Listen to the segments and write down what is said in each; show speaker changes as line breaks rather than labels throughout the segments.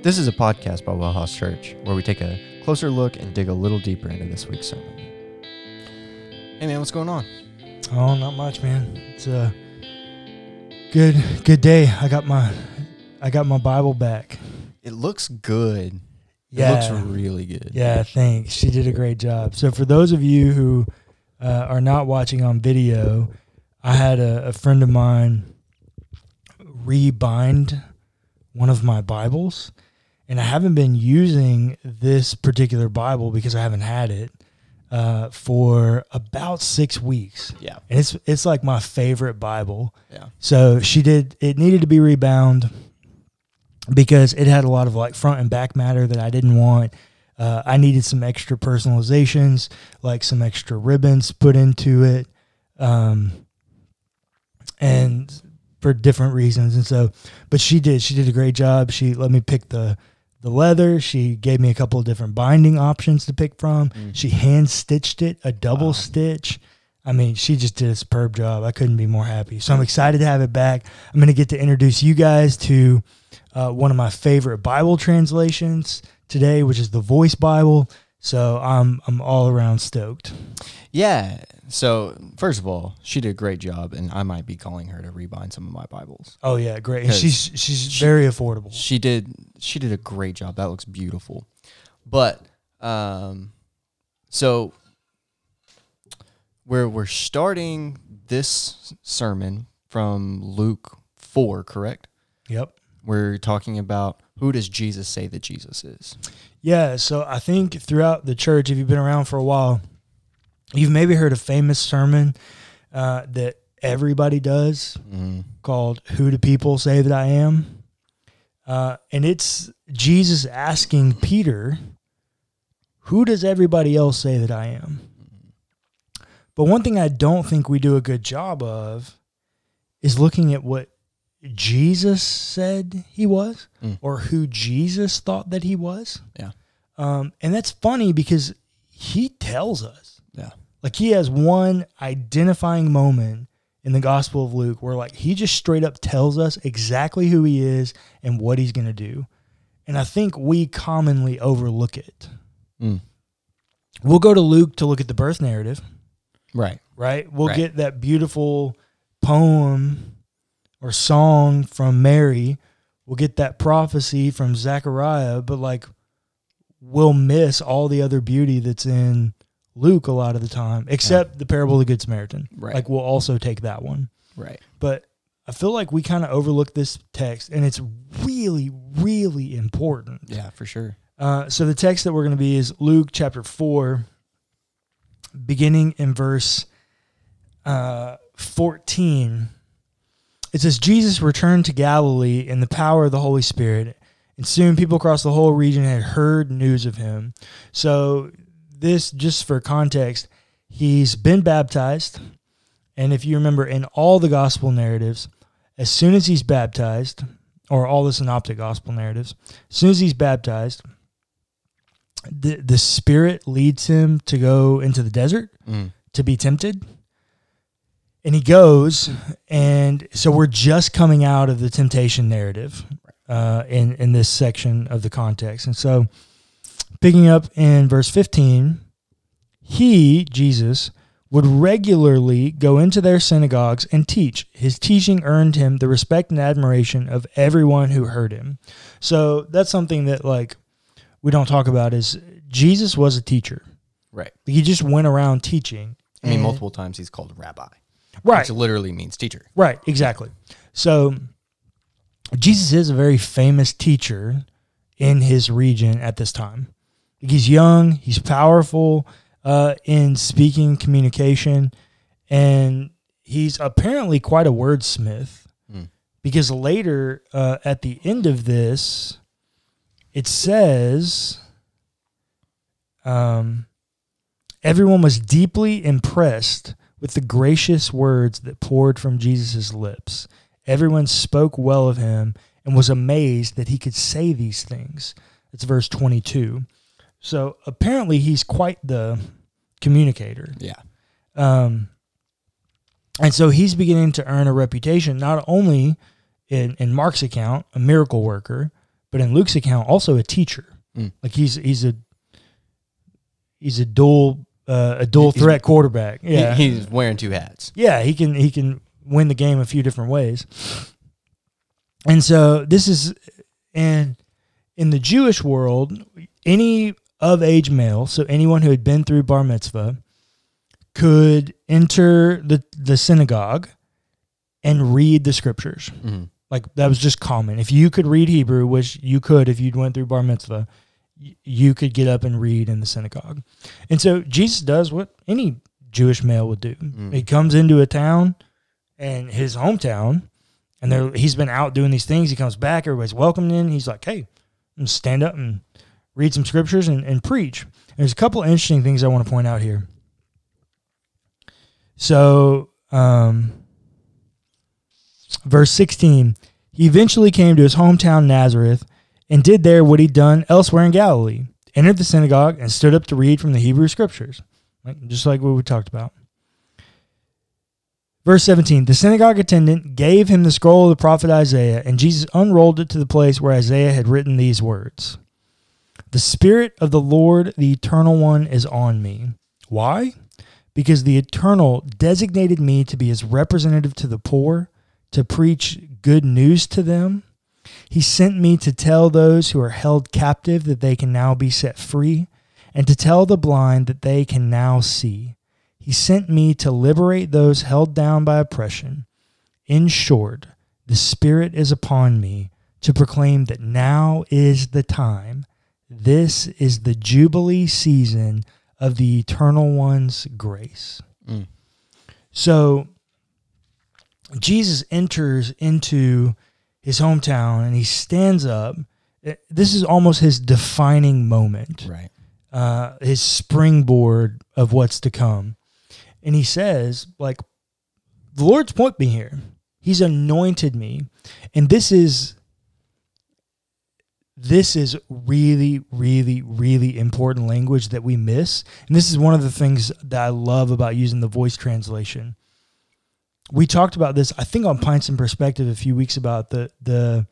This is a podcast by Wellhouse Church where we take a closer look and dig a little deeper into this week's sermon. Hey man, what's going on?
Oh, not much, man. It's a good good day. I got my I got my Bible back.
It looks good.
Yeah.
It looks really good.
Yeah, thanks. She did a great job. So for those of you who uh, are not watching on video, I had a, a friend of mine rebind one of my Bibles, and I haven't been using this particular Bible because I haven't had it uh, for about six weeks.
Yeah.
and it's it's like my favorite Bible.
Yeah.
So she did. It needed to be rebound because it had a lot of like front and back matter that I didn't want. Uh, I needed some extra personalizations, like some extra ribbons put into it, um, and for different reasons. And so, but she did. She did a great job. She let me pick the the leather. She gave me a couple of different binding options to pick from. She hand stitched it, a double
Wow.
stitch. I mean, she just did a superb job. I couldn't be more happy. So I'm excited to have it back. I'm going to get to introduce you guys to uh, one of my favorite Bible translations today, which is the Voice Bible. So I'm I'm all around stoked.
Yeah. So first of all, she did a great job, and I might be calling her to rebind some of my Bibles.
Oh yeah, great. And she's she's
she-
very affordable.
She did. She did a great job. That looks beautiful. But um, so we're we're starting this sermon from Luke four, correct?
Yep.
We're talking about who does Jesus say that Jesus is?
Yeah, so I think throughout the church, if you've been around for a while, you've maybe heard a famous sermon uh, that everybody does
Mm,
called Who Do People Say That I Am? Uh, and it's Jesus asking Peter, Who does everybody else say that I am? But one thing I don't think we do a good job of is looking at what Jesus said he was
Mm.
or who Jesus thought that he was.
Yeah.
Um, and that's funny because he tells us.
Yeah.
Like he has one identifying moment in the Gospel of Luke where like he just straight up tells us exactly who he is and what he's going to do. And I think we commonly overlook it.
Mm.
We'll go to Luke to look at the birth narrative,
right.
right? We'll
Right.
get that beautiful poem or song from Mary. We'll get that prophecy from Zechariah, but like we'll miss all the other beauty that's in Luke a lot of the time, except the parable of the Good Samaritan.
Right.
Like we'll also take that one.
Right.
But I feel like we kind of overlook this text, and it's really, really important.
Yeah, for sure.
Uh, so the text that we're going to be is Luke chapter 4, beginning in verse uh, 14. It says, Jesus returned to Galilee in the power of the Holy Spirit, and soon people across the whole region had heard news of him. So, this, just for context, he's been baptized. And if you remember, in all the gospel narratives, as soon as he's baptized, or all the synoptic gospel narratives, as soon as he's baptized, the the spirit leads him to go into the desert
Mm.
to be tempted. And he goes and so we're just coming out of the temptation narrative uh, in in this section of the context. And so picking up in verse 15 he jesus would regularly go into their synagogues and teach. His teaching earned him the respect and admiration of everyone who heard him. So that's something that like we don't talk about is jesus was a teacher
Right.
he just went around teaching
I mean, multiple times he's called rabbi,
right
which literally means teacher.
Right, exactly. So Jesus is a very famous teacher in his region at this time. He's young, he's powerful uh, in speaking, communication, and he's apparently quite a wordsmith.
Mm.
Because later, uh, at the end of this, it says, um, everyone was deeply impressed with the gracious words that poured from Jesus' lips. Everyone spoke well of him and was amazed that he could say these things. It's verse 22. So apparently he's quite the communicator.
Yeah.
Um, and so he's beginning to earn a reputation, not only in, in Mark's account, a miracle worker, but in Luke's account, also a teacher.
Mm.
Like he's he's a he's a dual uh, a dual
He's-
threat quarterback.
He-
Yeah,
he's wearing two hats.
yeah, he can he can win the game a few different ways. And so this is and in the Jewish world, any of age male, so anyone who had been through bar mitzvah, could enter the, the synagogue and read the scriptures.
hmm
Like that was just common. If you could read Hebrew, which you could if you'd went through bar mitzvah, you could get up and read in the synagogue. And so Jesus does what any Jewish male would do.
Mm.
He comes into a town and his hometown, and there he's been out doing these things. He comes back, everybody's welcoming him. He's like, hey, stand up and read some scriptures and, and preach. And there's a couple of interesting things I want to point out here. So, um, verse 16, he eventually came to his hometown Nazareth and did there what he'd done elsewhere in Galilee. Entered the synagogue and stood up to read from the Hebrew scriptures, just like what we talked about. Verse 17 The synagogue attendant gave him the scroll of the prophet Isaiah, and Jesus unrolled it to the place where Isaiah had written these words The Spirit of the Lord, the Eternal One, is on me. Why? Because the Eternal designated me to be his representative to the poor, to preach good news to them. He sent me to tell those who are held captive that they can now be set free, and to tell the blind that they can now see. He sent me to liberate those held down by oppression. In short, the Spirit is upon me to proclaim that now is the time. This is the Jubilee season of the Eternal One's grace.
Mm.
So Jesus enters into his hometown and he stands up. Eh, This is almost his defining moment
Right.
uh, his springboard of what's to come. And he says, like, the Lord's put me here. He's anointed me. And this is this is really, really, really important language that we miss. And this is one of the things that I love about using the voice translation. We talked about this, I think, on Pints and Perspective a few weeks about the the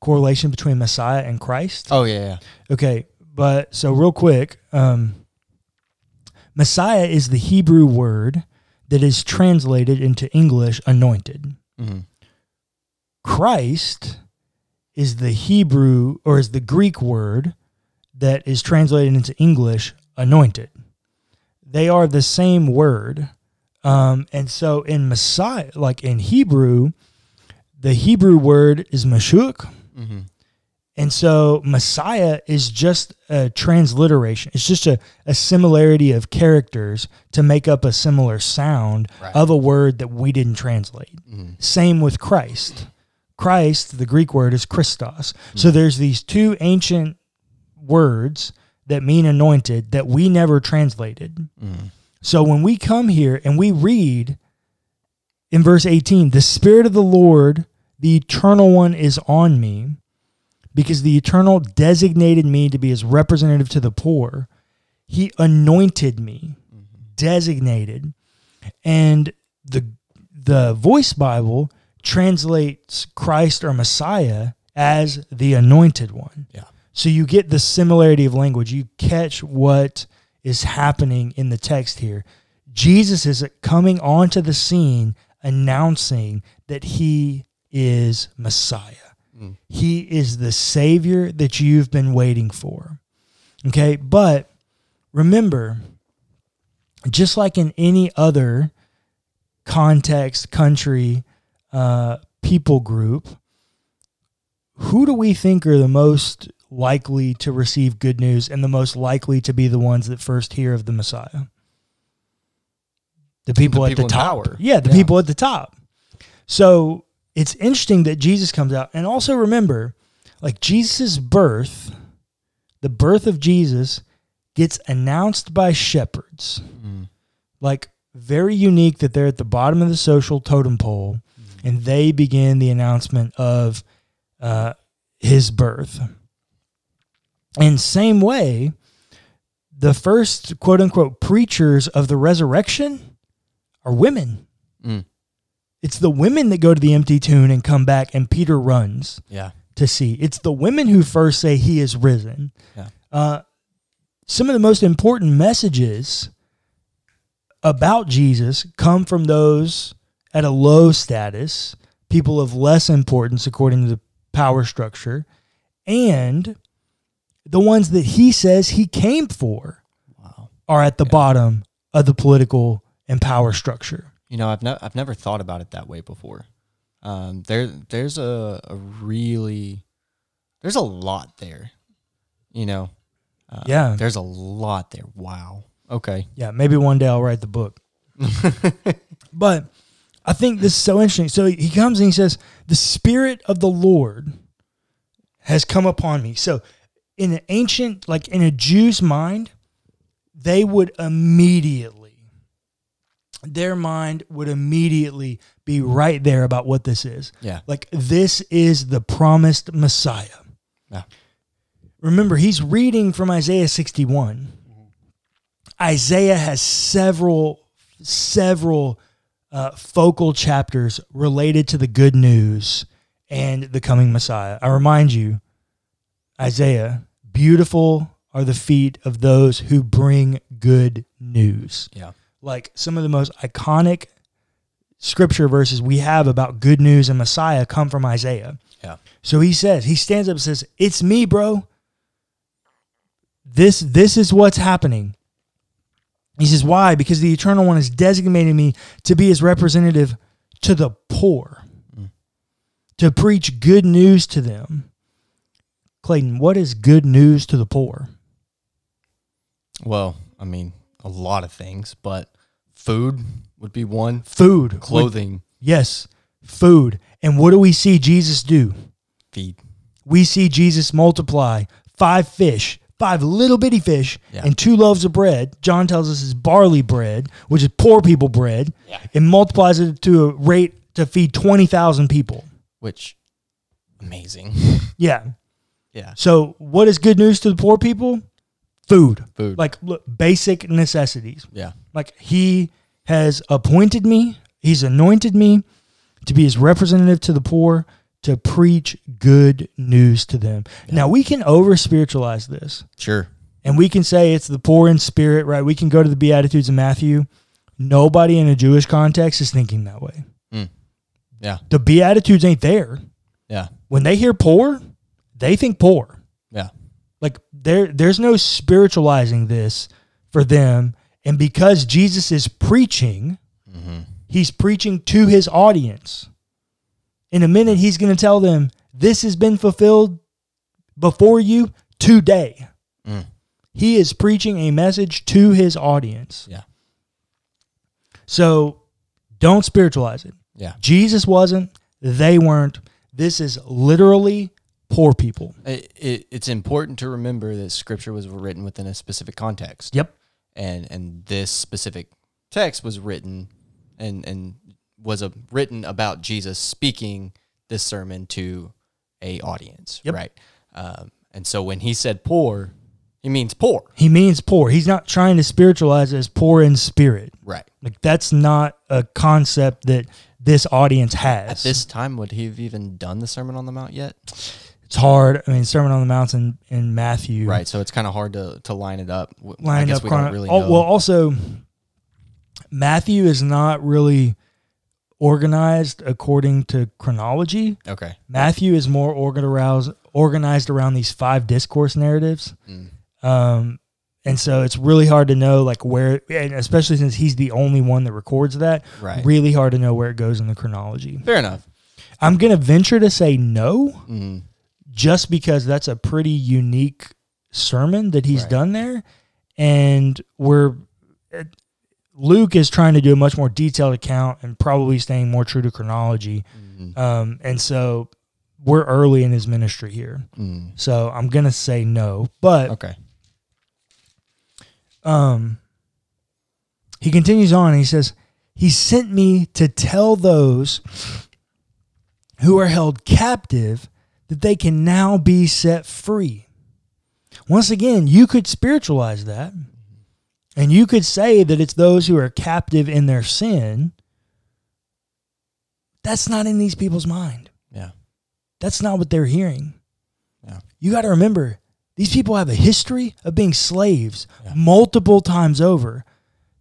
correlation between Messiah and Christ.
Oh yeah. yeah.
Okay, but so real quick, um, Messiah is the Hebrew word that is translated into English anointed.
hmm
Christ is the Hebrew or is the Greek word that is translated into English anointed. They are the same word. Um, and so in Messiah, like in Hebrew, the Hebrew word is Mashiach.
hmm
And so Messiah is just a transliteration. It's just a, a similarity of characters to make up a similar sound
Right.
of a word that we didn't translate.
hmm
Same with Christ. Christ, the Greek word is Christos. So there's these two ancient words that mean anointed that we never translated.
hmm
So when we come here and we read in verse 18, the Spirit of the Lord, the Eternal One, is on me because the Eternal designated me to be his representative to the poor. He anointed me, designated. And the, the Voice Bible translates Christ or Messiah as the anointed one.
Yeah.
So you get the similarity of language. You catch what is happening in the text here. Jesus is coming onto the scene announcing that he is Messiah.
Mm.
He is the Savior that you've been waiting for. Okay, but remember, just like in any other context, country, uh, people group, who do we think are the most likely to receive good news and the most likely to be the ones that first hear of the Messiah? The people,
The
at the top.
power.
Yeah, the
Yeah.
people at the top. So it's interesting that Jesus comes out. And also remember, like Jesus' birth, the birth of Jesus gets announced by shepherds.
Mm.
Like very unique that they're at the bottom of the social totem pole and they begin the announcement of uh, his birth. In same way, the first quote unquote preachers of the resurrection are women.
Mm.
It's the women that go to the empty tomb and come back, and Peter runs
Yeah.
to see. It's the women who first say he is risen.
Yeah.
Uh, some of the most important messages about Jesus come from those at a low status, people of less importance according to the power structure, and the ones that he says he came for
Wow.
are at the bottom of the political and power structure.
You know, I've, ne- I've never thought about it that way before. Um, there, there's a, a really, there's a lot there. You know, uh,
Yeah.
there's a lot there. Wow. Okay.
Yeah, maybe one day I'll write the book. but I think this is so interesting. So he comes and he says, The Spirit of the Lord has come upon me. So in an ancient, like in a Jew's mind, they would immediately, their mind would immediately be right there about what this is.
Yeah.
Like this is the promised Messiah.
Yeah.
Remember, he's reading from Isaiah 61. Isaiah has several, several uh, focal chapters related to the good news and the coming Messiah. I remind you, Isaiah, beautiful are the feet of those who bring good news.
Yeah.
Like some of the most iconic scripture verses we have about good news and Messiah come from Isaiah.
Yeah.
So he says, he stands up and says, "It's me, bro. This this is what's happening." He says, "Why? Because the eternal one has designated me to be his representative to the poor, mm. to preach good news to them." Clayton, what is good news to the poor?
Well, I mean, a lot of things, but food would be one.
Food,
Clothing,
Yes, food. And what do we see Jesus do?
feed.
we see Jesus multiply five fish, five little bitty fish,
Yeah.
and two loaves of bread. John tells us is barley bread, which is poor people bread,
Yeah.
and multiplies it to a rate to feed 20,000 people.
Which, amazing.
Yeah.
Yeah.
So, what is good news to the poor people? Food.
Food.
Like look, basic necessities.
yeah.
Like he has appointed me, he's anointed me to be his representative to the poor, to preach good news to them. Now we can over spiritualize this.
Sure.
And we can say it's the poor in spirit, right? We can go to the Beatitudes of Matthew. Nobody in a Jewish context is thinking that way. Hmm.
Yeah.
The Beatitudes ain't there.
Yeah.
When they hear poor, they think poor.
Yeah.
Like there there's no spiritualizing this for them. And because Jesus is preaching,
Mm-hmm.
he's preaching to his audience. In a minute, he's going to tell them, This has been fulfilled before you today.
Mm.
He is preaching a message to his audience.
Yeah.
So don't spiritualize it.
Yeah.
Jesus wasn't, they weren't. This is literally poor people.
It, it, it's important to remember that scripture was written within a specific context.
Yep.
And and this specific text was written and and was a, written about Jesus speaking this sermon to a audience,
Yep.
right? Um, and so when he said poor, he means poor,
He means poor. He's not trying to spiritualize it as poor in spirit.
right?
Like that's not a concept that this audience has.
At this time, would he have even done the Sermon on the Mount yet?
It's hard. I mean, Sermon on the Mount in, in Matthew.
Right. So it's kind of hard to, to line it up. W- I
Lined
guess
up
we
chrono-
don't really
oh,
know.
Well, also, Matthew is not really organized according to chronology.
okay.
Matthew is more organized organized around these five discourse narratives.
Mm.
Um, and so it's really hard to know like where, and especially since he's the only one that records that.
Right.
Really hard to know where it goes in the chronology.
Fair enough.
I'm gonna venture to say no,
Mm.
Just because that's a pretty unique sermon that he's
Right.
done there, and we're Luke is trying to do a much more detailed account and probably staying more true to chronology.
Mm.
Um, and so we're early in his ministry here.
Mm.
So I'm gonna say no, but
Okay.
um, he continues on. And he says, "He sent me to tell those who are held captive that they can now be set free, Once again, you could spiritualize that. And you could say that it's those who are captive in their sin. That's not in these people's mind.
Yeah.
That's not what they're hearing.
Yeah.
You got to remember, these people have a history of being slaves
Yeah.
multiple times over.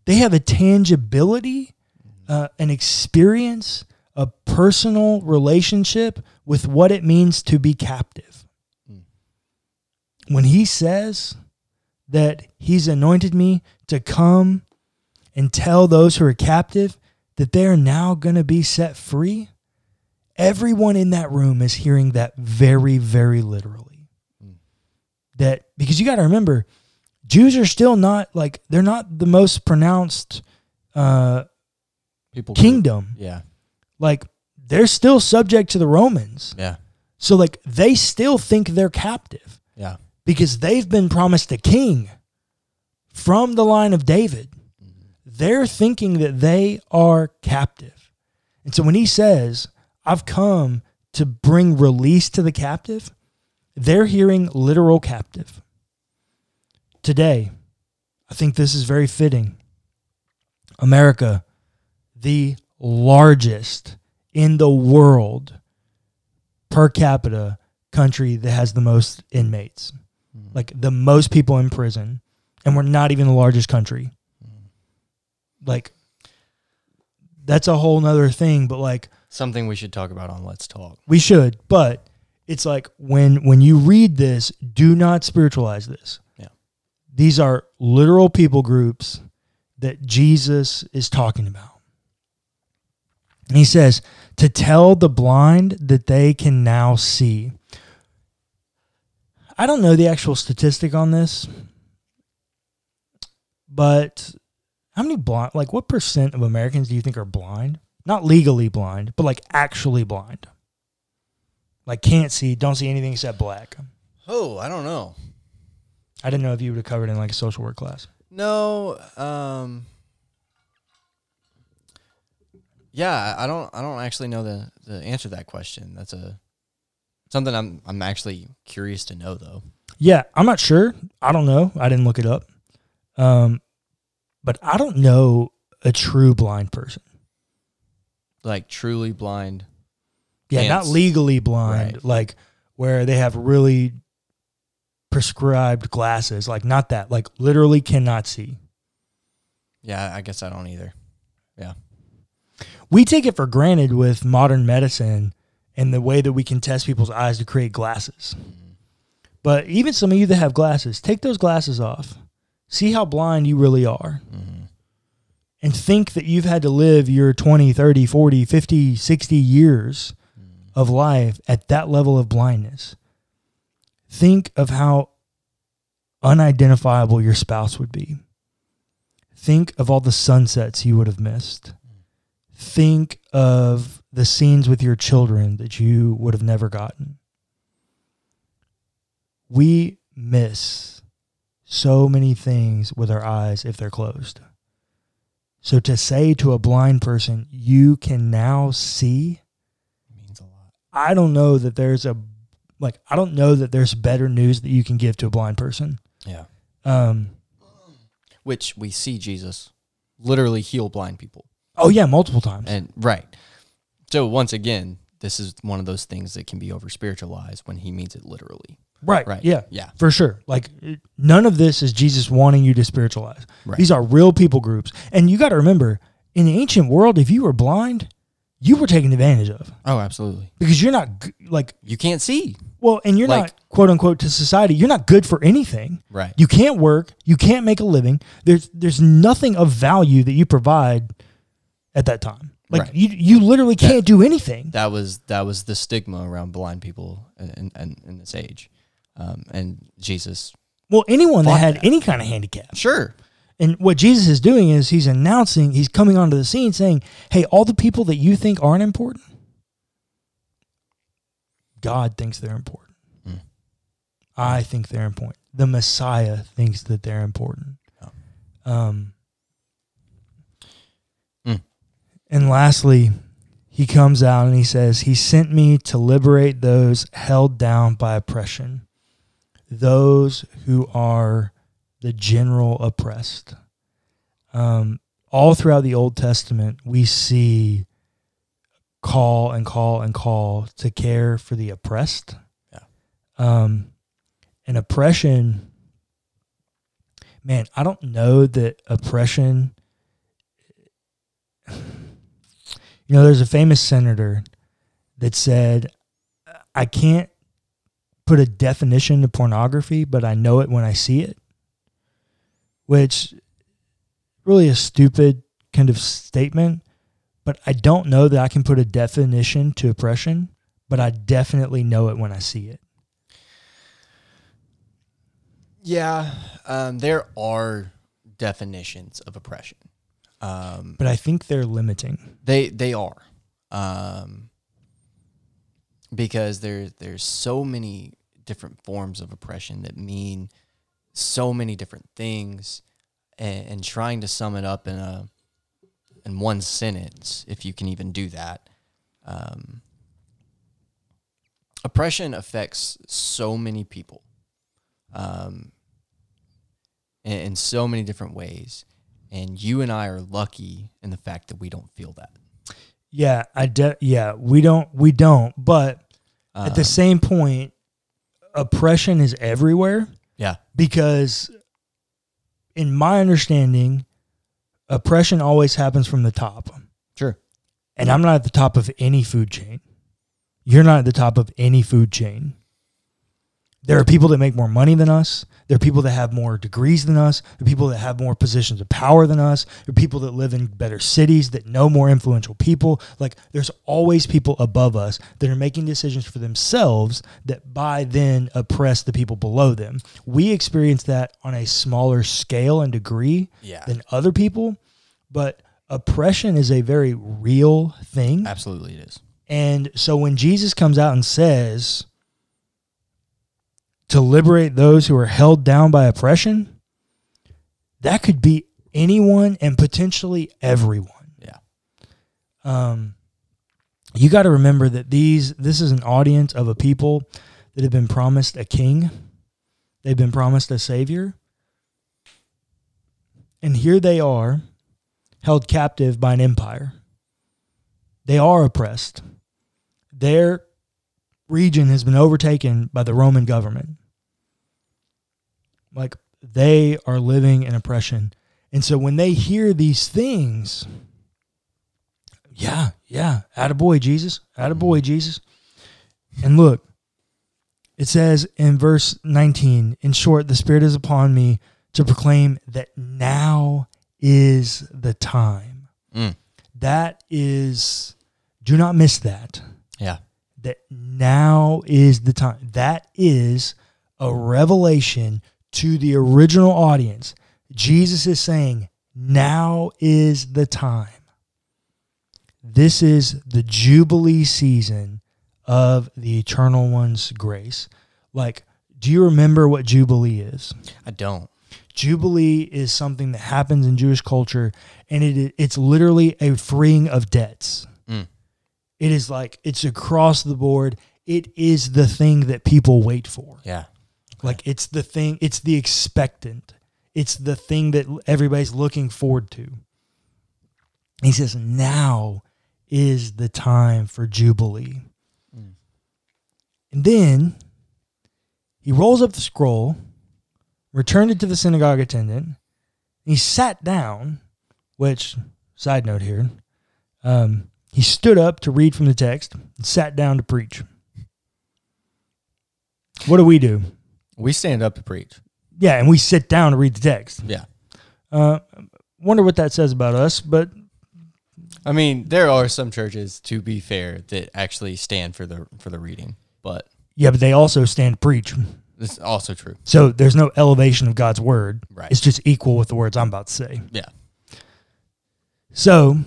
They have a tangibility, uh, an experience, a personal relationship with what it means to be captive.
Mm.
When he says that he's anointed me to come and tell those who are captive that they are now going to be set free, everyone in that room is hearing that very, very literally.
Mm.
That because you got to remember, Jews are still not like they're not the most pronounced uh,
People.
kingdom.
Yeah.
Like they're still subject to the Romans.
Yeah.
So like they still think they're captive
Yeah.
because they've been promised a king from the line of David. They're thinking that they are captive. And so when he says, I've come to bring release to the captive, they're hearing literal captive. Today, I think this is very fitting. America, the largest in the world per capita country that has the most inmates, mm-hmm. like the most people in prison, and we're not even the largest country. Mm-hmm. Like, that's a whole nother thing, but like,
Something we should talk about on Let's Talk.
we should, but it's like when when you read this, do not spiritualize this.
Yeah.
These are literal people groups that Jesus is talking about. He says, to tell the blind that they can now see. I don't know the actual statistic on this, but how many blind, like what percent of Americans do you think are blind? Not legally blind, but like actually blind. Like can't see, don't see anything except black.
Oh, I don't know.
I didn't know if you would have covered in like a social work class.
No. Um. Yeah, I don't. I don't actually know the the answer to that question. That's a something I'm I'm actually curious to know though.
Yeah, I'm not sure. I don't know. I didn't look it up. Um, but I don't know a true blind person.
Like truly blind.
Yeah, not legally blind,
Right.
like where they have really prescribed glasses, like not that, like literally cannot see.
Yeah, I guess I don't either.
We take it for granted with modern medicine and the way that we can test people's eyes to create glasses. But even some of you that have glasses, take those glasses off. See how blind you really are.
Mm-hmm.
And think that you've had to live your 20, 30, 40, 50, 60 years of life at that level of blindness. Think of how unidentifiable your spouse would be. Think of all the sunsets you would have missed. Think of the scenes with your children that you would have never gotten. We miss so many things with our eyes if they're closed. So to say to a blind person, you can now see,
means a lot.
I don't know that there's a like I don't know that there's better news that you can give to a blind person.
Yeah.
Um
Which we see Jesus literally heal blind people.
Oh yeah, multiple times.
And right. So once again, this is one of those things that can be over spiritualized when he means it literally.
right.
Right.
Yeah.
Yeah.
For sure. Like none of this is Jesus wanting you to spiritualize.
Right.
These are real people groups. And you got to remember, in the ancient world if you were blind, you were taken advantage of
Oh, absolutely.
because you're not like
You can't see.
well, and you're
Like-
not quote unquote to society. You're not good for anything.
Right.
You can't work. You can't make a living. There's there's nothing of value that you provide at that time. Like
Right.
you you literally can't do anything.
that was that was the stigma around blind people in, in, in this age. Um, and Jesus,
Well, anyone that had
that.
any kind of handicap.
sure,
And what Jesus is doing is he's announcing, he's coming onto the scene saying, "Hey, all the people that you think aren't important, God thinks they're important.
Mm.
I think they're important. The Messiah thinks that they're important."
Oh.
Um,
Mm.
And lastly, he comes out and he says, He sent me to liberate those held down by oppression, those who are the general oppressed. Um, all throughout the Old Testament, we see call and call and call to care for the oppressed.
Yeah.
Um, and oppression, man, I don't know that oppression. You know, there's a famous senator that said, I can't put a definition to pornography, but I know it when I see it. Which really a stupid kind of statement, but I don't know that I can put a definition to oppression, but I definitely know it when I see it.
Yeah, um, there are definitions of oppression. Um,
But I think they're limiting.
They they are, um, because there there's so many different forms of oppression that mean so many different things, and, and trying to sum it up in a in one sentence, if you can even do that, um, oppression affects so many people, um, in, in so many different ways, and you and I are lucky in the fact that we don't feel that.
Yeah, I de- yeah, we don't we don't, but at the
Um,
same point oppression is everywhere
Yeah.
because in my understanding oppression always happens from the top.
Sure.
And I'm not at the top of any food chain. You're not at the top of any food chain. There are people that make more money than us. There are people that have more degrees than us. There are people that have more positions of power than us. There are people that live in better cities that know more influential people. Like there's always people above us that are making decisions for themselves that by then oppress the people below them. We experience that on a smaller scale and degree
Yeah.
than other people, but oppression is a very real thing.
Absolutely, it is.
And so when Jesus comes out and says to liberate those who are held down by oppression, that could be anyone and potentially everyone.
Yeah.
Um, you got to remember that these this is an audience of a people that have been promised a king. They've been promised a savior. And here they are, held captive by an empire. They are oppressed. Their region has been overtaken by the Roman government. Like they are living in oppression. And so when they hear these things, yeah, yeah, attaboy, Jesus, attaboy, Jesus. And look, it says in verse 19, in short, the Spirit is upon me to proclaim that now is the time.
Mm.
That is, do not miss that.
Yeah.
That now is the time. That is a revelation to the original audience. Jesus is saying, now is the time. This is the Jubilee season of the Eternal One's grace. Like, do you remember what Jubilee is?
I don't.
Jubilee is something that happens in Jewish culture, and it it's literally a freeing of debts.
Mm.
It is like it's across the board. It is the thing that people wait for.
Yeah.
Like it's the thing. It's the expectant. It's the thing that everybody's looking forward to. He says, "Now is the time for Jubilee."
Mm.
And then he rolls up the scroll, returned it to the synagogue attendant. He sat down, which, side note here, um, he stood up to read from the text and sat down to preach. What do we do?
We stand up to preach.
Yeah, and we sit down to read the text.
Yeah.
Uh, wonder what that says about us, but
I mean, there are some churches, to be fair, that actually stand for the for the reading, but
yeah, but they also stand to preach.
this is also true.
So there's no elevation of God's word.
Right.
It's just equal with the words I'm about to say.
Yeah.
So,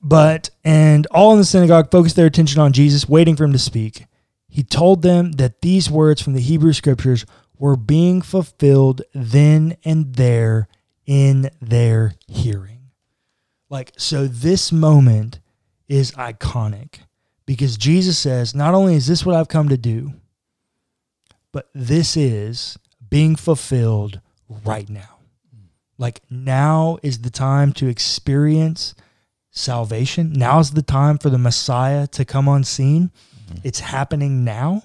but, and all in the synagogue focused their attention on Jesus, waiting for him to speak. He told them that these words from the Hebrew scriptures were being fulfilled then and there in their hearing. Like, so this moment is iconic because Jesus says, Not only is this what I've come to do, but this is being fulfilled right now. Like now is the time to experience salvation. Now's the time for the Messiah to come on scene. It's happening now.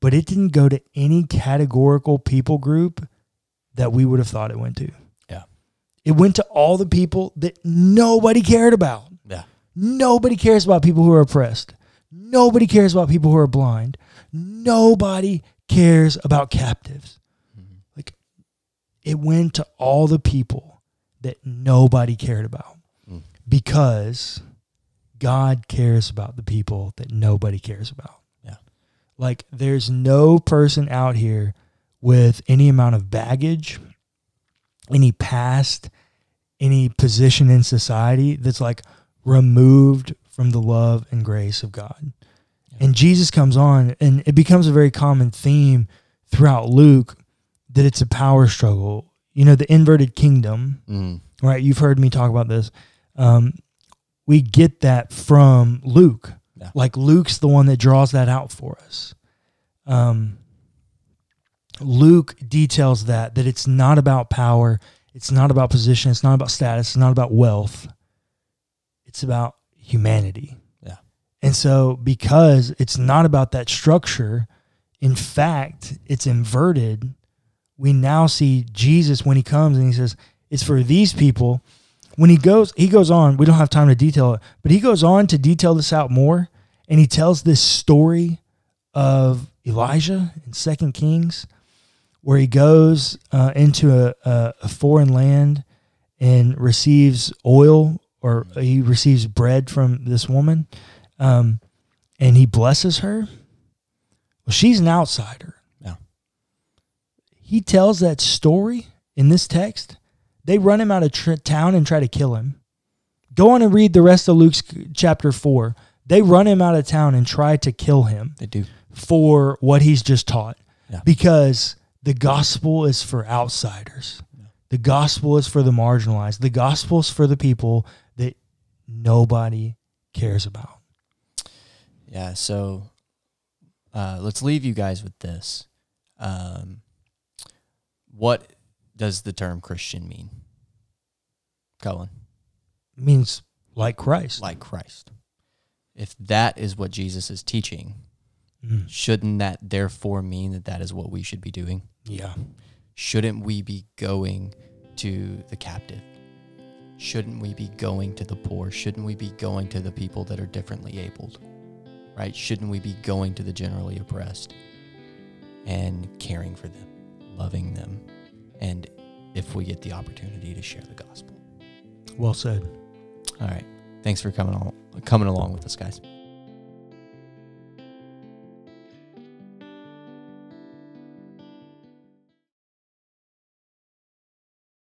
But it didn't go to any categorical people group that we would have thought it went to.
Yeah.
It went to all the people that nobody cared about.
Yeah.
Nobody cares about people who are oppressed. Nobody cares about people who are blind. Nobody cares about captives. Like it went to all the people that nobody cared about
Mm.
because God cares about the people that nobody cares about.
Yeah.
Like there's no person out here with any amount of baggage, any past, any position in society that's like removed from the love and grace of God. And Jesus comes on, and it becomes a very common theme throughout Luke that it's a power struggle. You know, the inverted kingdom,
Mm.
right? You've heard me talk about this. Um, we get that from Luke.
Yeah.
Like Luke's the one that draws that out for us. Um, Luke details that that it's not about power, it's not about position, it's not about status, it's not about wealth. It's about humanity.
Yeah.
And so because it's not about that structure, in fact, it's inverted. We now see Jesus when he comes and he says, It's for these people. When he goes, he goes on, we don't have time to detail it, but he goes on to detail this out more. And he tells this story of Elijah in Second Kings, where he goes uh, into a, a, a foreign land and receives oil or he receives bread from this woman um, and he blesses her. Well, she's an outsider.
Yeah.
He tells that story in this text. They run him out of tr- town and try to kill him. Go on and read the rest of Luke's chapter 4. They run him out of town and try to kill him
They do.
for what he's just taught
Yeah.
because the gospel is for outsiders. The gospel is for the marginalized. The gospel is for the people that nobody cares about.
Yeah. So uh, let's leave you guys with this. Um, what does the term Christian mean?
Cullen, means like Christ.
like Christ. If that is what Jesus is teaching,
Mm.
shouldn't that therefore mean that that is what we should be doing?
Yeah.
Shouldn't we be going to the captive? Shouldn't we be going to the poor? Shouldn't we be going to the people that are differently abled? Right? Shouldn't we be going to the generally oppressed and caring for them, loving them, and if we get the opportunity to share the gospel?
Well said.
All right. Thanks for coming on, coming along with us, guys.